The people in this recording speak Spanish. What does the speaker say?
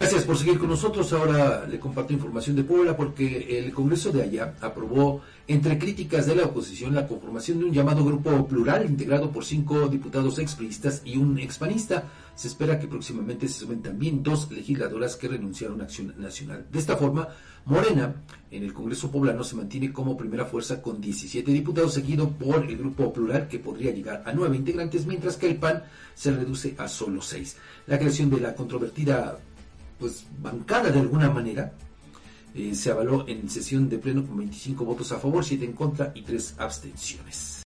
Gracias por seguir con nosotros. Ahora le comparto información de Puebla porque el Congreso de allá aprobó, entre críticas de la oposición, la conformación de un llamado grupo plural integrado por cinco diputados expriistas y un expanista. Se espera que próximamente se sumen también dos legisladoras que renunciaron a Acción Nacional. De esta forma, Morena en el Congreso poblano se mantiene como primera fuerza con 17 diputados, seguido por el grupo plural que podría llegar a nueve integrantes, mientras que el PAN se reduce a solo seis. La creación de la controvertida pues bancada de alguna manera. Eh, se avaló en sesión de pleno con 25 votos a favor, 7 en contra y 3 abstenciones.